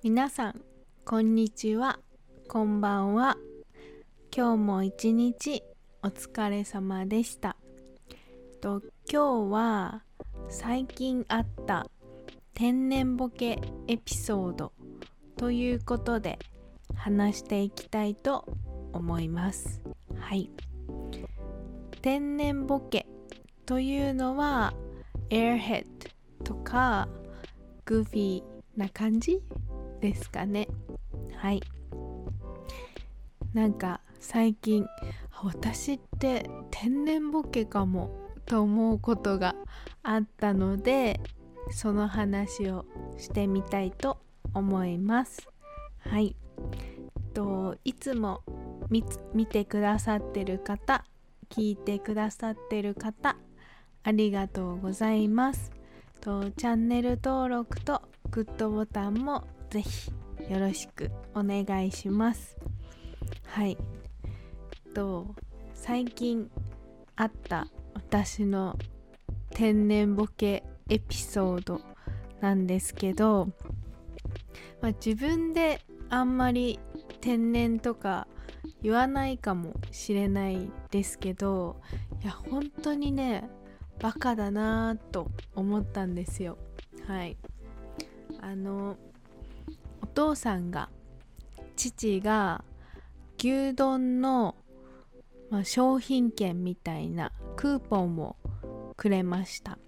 皆さんこんにちは。こんばんは。今日も一日お疲れ様でした。と今日は最近あった天然ボケエピソードということで話していきたいと思います。はい。天然ボケというのは Airhead とか Goofy な感じですかね。はい。なんか最近私って天然ボケかもと思うことがあったのでその話をしてみたいと思います。はい。といつも見てくださってる方聞いてくださってる方ありがとうございます。とチャンネル登録とグッドボタンもぜひよろしくお願いします。はい。と最近あった私の天然ボケエピソードなんですけど、まあ、自分であんまり天然とか言わないかもしれないですけどいや本当にねバカだなと思ったんですよ。はい。あのお父さんが父が牛丼の、まあ、商品券みたいなクーポンをくれました。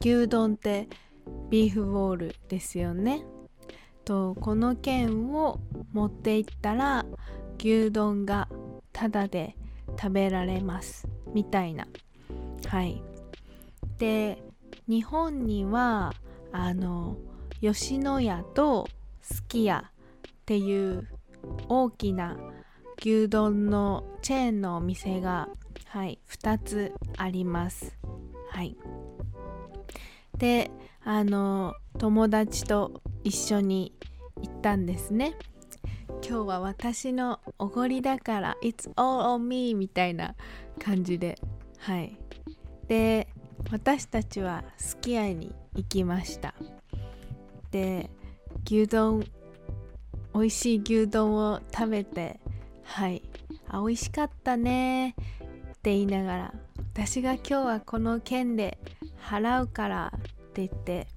牛丼ってビーフボールですよね。とこの券を持っていったら牛丼がタダで食べられますみたいな。はい。で日本にはあの吉野家とすき家っていう大きな牛丼のチェーンのお店がはい2つあります。はい。であの友達と一緒に行ったんですね。今日は私のおごりだから It's all on me みたいな感じで。はい。で私たちはすき家に行きました。で牛丼美味しい牛丼を食べてはい。あ美味しかったねって言いながら私が今日はこの券で払うからって言って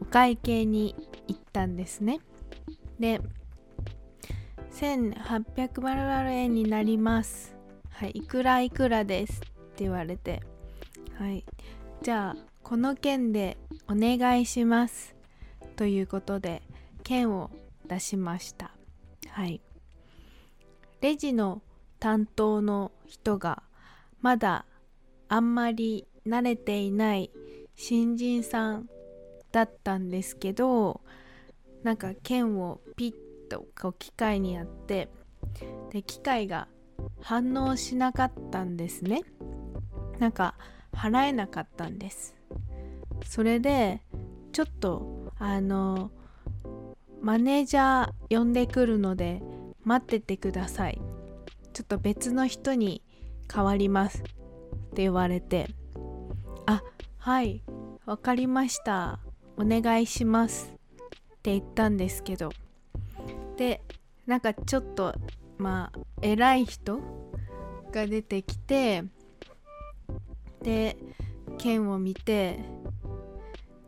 お会計に行ったんですね。で1800マルマル円になります。はいいくらいくらですって言われて。はいじゃあこの件でお願いします。ということで券を出しました。はい。レジの担当の人がまだあんまり慣れていない新人さんだったんですけどなんか剣をピッとこう機械にやってで機械が反応しなかったんですね。なんか払えなかったんです。それでちょっとあのマネージャー呼んでくるので待っててください。ちょっと別の人に変わります。って言われてあはいわかりました。お願いします。って言ったんですけどでなんかちょっとまあ偉い人が出てきてで剣を見て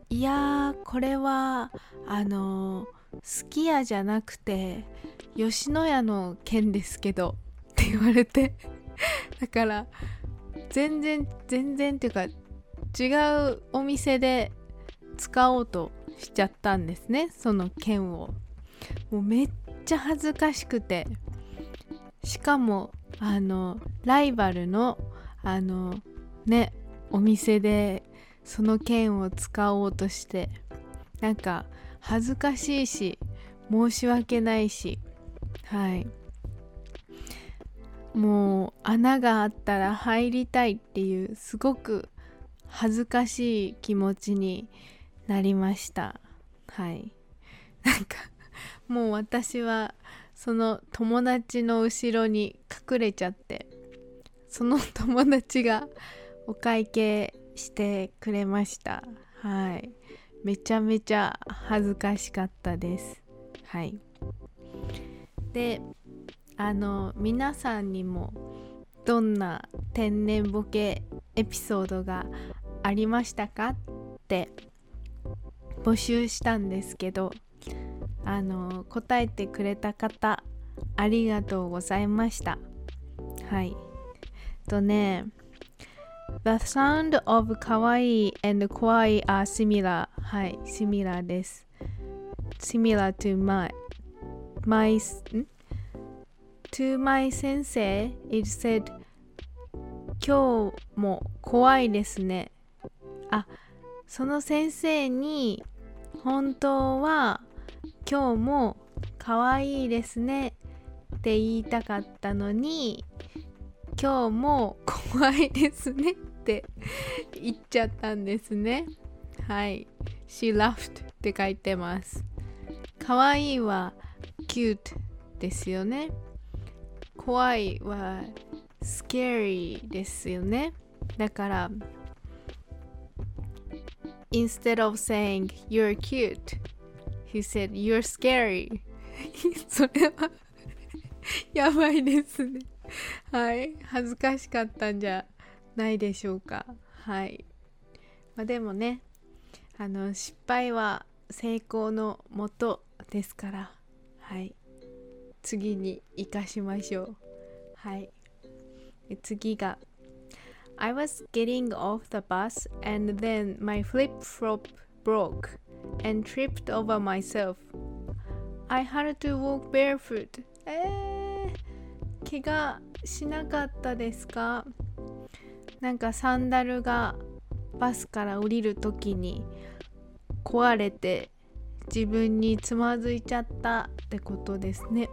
いやーこれはあのすき家じゃなくて吉野家の剣ですけどって言われてだから全然全然っていうか違うお店で使おうとしちゃったんですねその剣を。もうめっちゃ恥ずかしくて。しかもあのライバルのあのねお店でその剣を使おうとしてなんか恥ずかしいし申し訳ないしはい。もう穴があったら入りたいっていうすごく恥ずかしい気持ちになりました。はい。なんかもう私はその友達の後ろに隠れちゃってその友達がお会計してくれました。はい。めちゃめちゃ恥ずかしかったです。はい。であの皆さんにもどんな天然ボケエピソードがありましたかって募集したんですけどあの答えてくれた方ありがとうございました。はい。えっとね、The sound of かわいい and 怖い are similar. はい、similar です。similar to my, my, to my 先生 it said 今日も怖いですね。あ、その先生に本当は今日も可愛いですね。って言いたかったのに今日も怖いですね。って言っちゃったんですね。はい。She laughed って書いてます。可愛いは cute ですよね。怖いは scary ですよね。だから instead of saying you're cute he said you're scary. それは やばいですね。はい。恥ずかしかったんじゃないでしょうか。はい。まあ、でもねあの失敗は成功のもとですから。はい。次に生かしましょう。はい。次が I was getting off the bus and then my flip flop broke. And tripped over myself. I had to walk barefoot. えー、怪我しなかったですか？なんかサンダルがバスから降りる時に壊れて自分につまずいちゃったってことですね。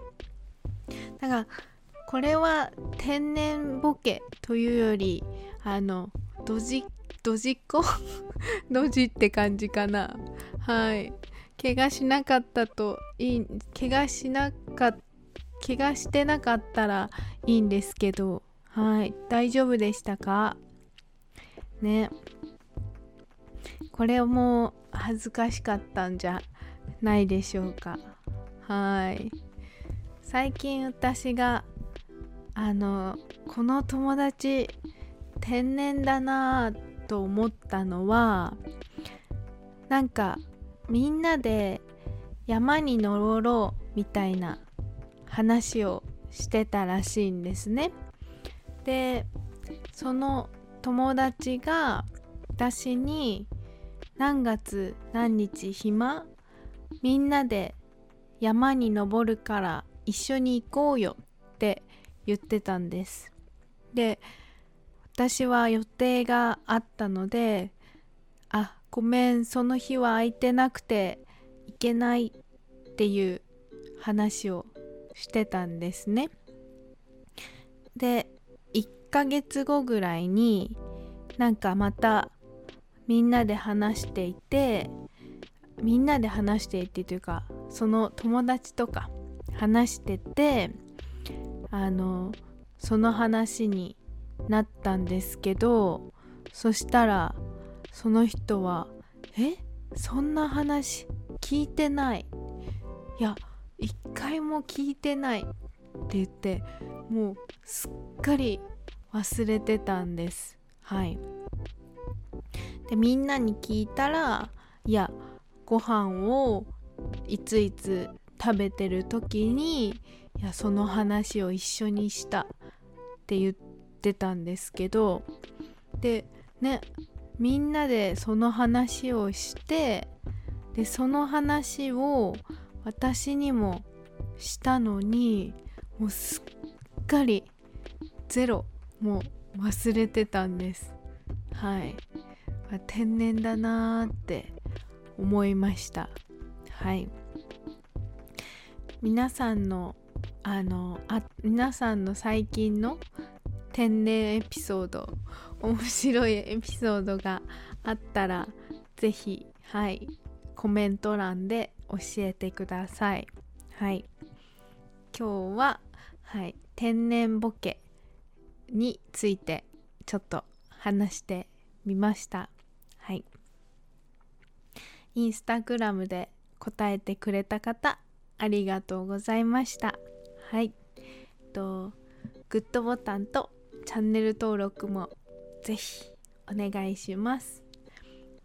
だからこれは天然ボケというよりあのドジっドジっ子？ドジって感じかな。はい。怪我しなかったといい怪我しなかった怪我してなかったらいいんですけど。はい。大丈夫でしたか？ね。これも恥ずかしかったんじゃないでしょうか。はい。最近私があのこの友達天然だなと思ったのはなんかみんなで山に登ろうみたいな話をしてたらしいんですね。でその友達が私に何月何日暇みんなで山に登るから一緒に行こうよって言ってたんですで私は予定があったのであごめんその日は空いてなくて行けないっていう話をしてたんですね。で1ヶ月後ぐらいになんかまたみんなで話していてみんなで話していてというかその友達とか話しててあのその話になったんですけどそしたらその人は「えそんな話聞いてない」いや一回も聞いてない。って言ってもうすっかり忘れてたんです。はい。でみんなに聞いたらいやご飯をいついつ食べてる時にいやその話を一緒にしたって言ってたんですけどでねみんなでその話をしてでその話を私にもしたのにもうすっかりゼロもう忘れてたんです。はい。天然だなーって思いました。はい。皆さんのあのあ皆さんの最近の天然エピソード面白いエピソードがあったら是非はいコメント欄で教えてください。はい。今日は、はい、天然ボケについてちょっと話してみました。はい。インスタグラムで答えてくれた方ありがとうございました。はい。とグッドボタンとチャンネル登録もぜひお願いします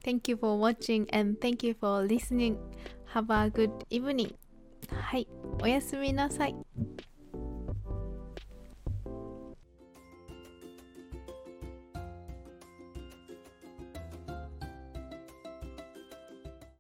Thank you for watching and thank you for listening. Have a good evening. はい、おやすみなさい。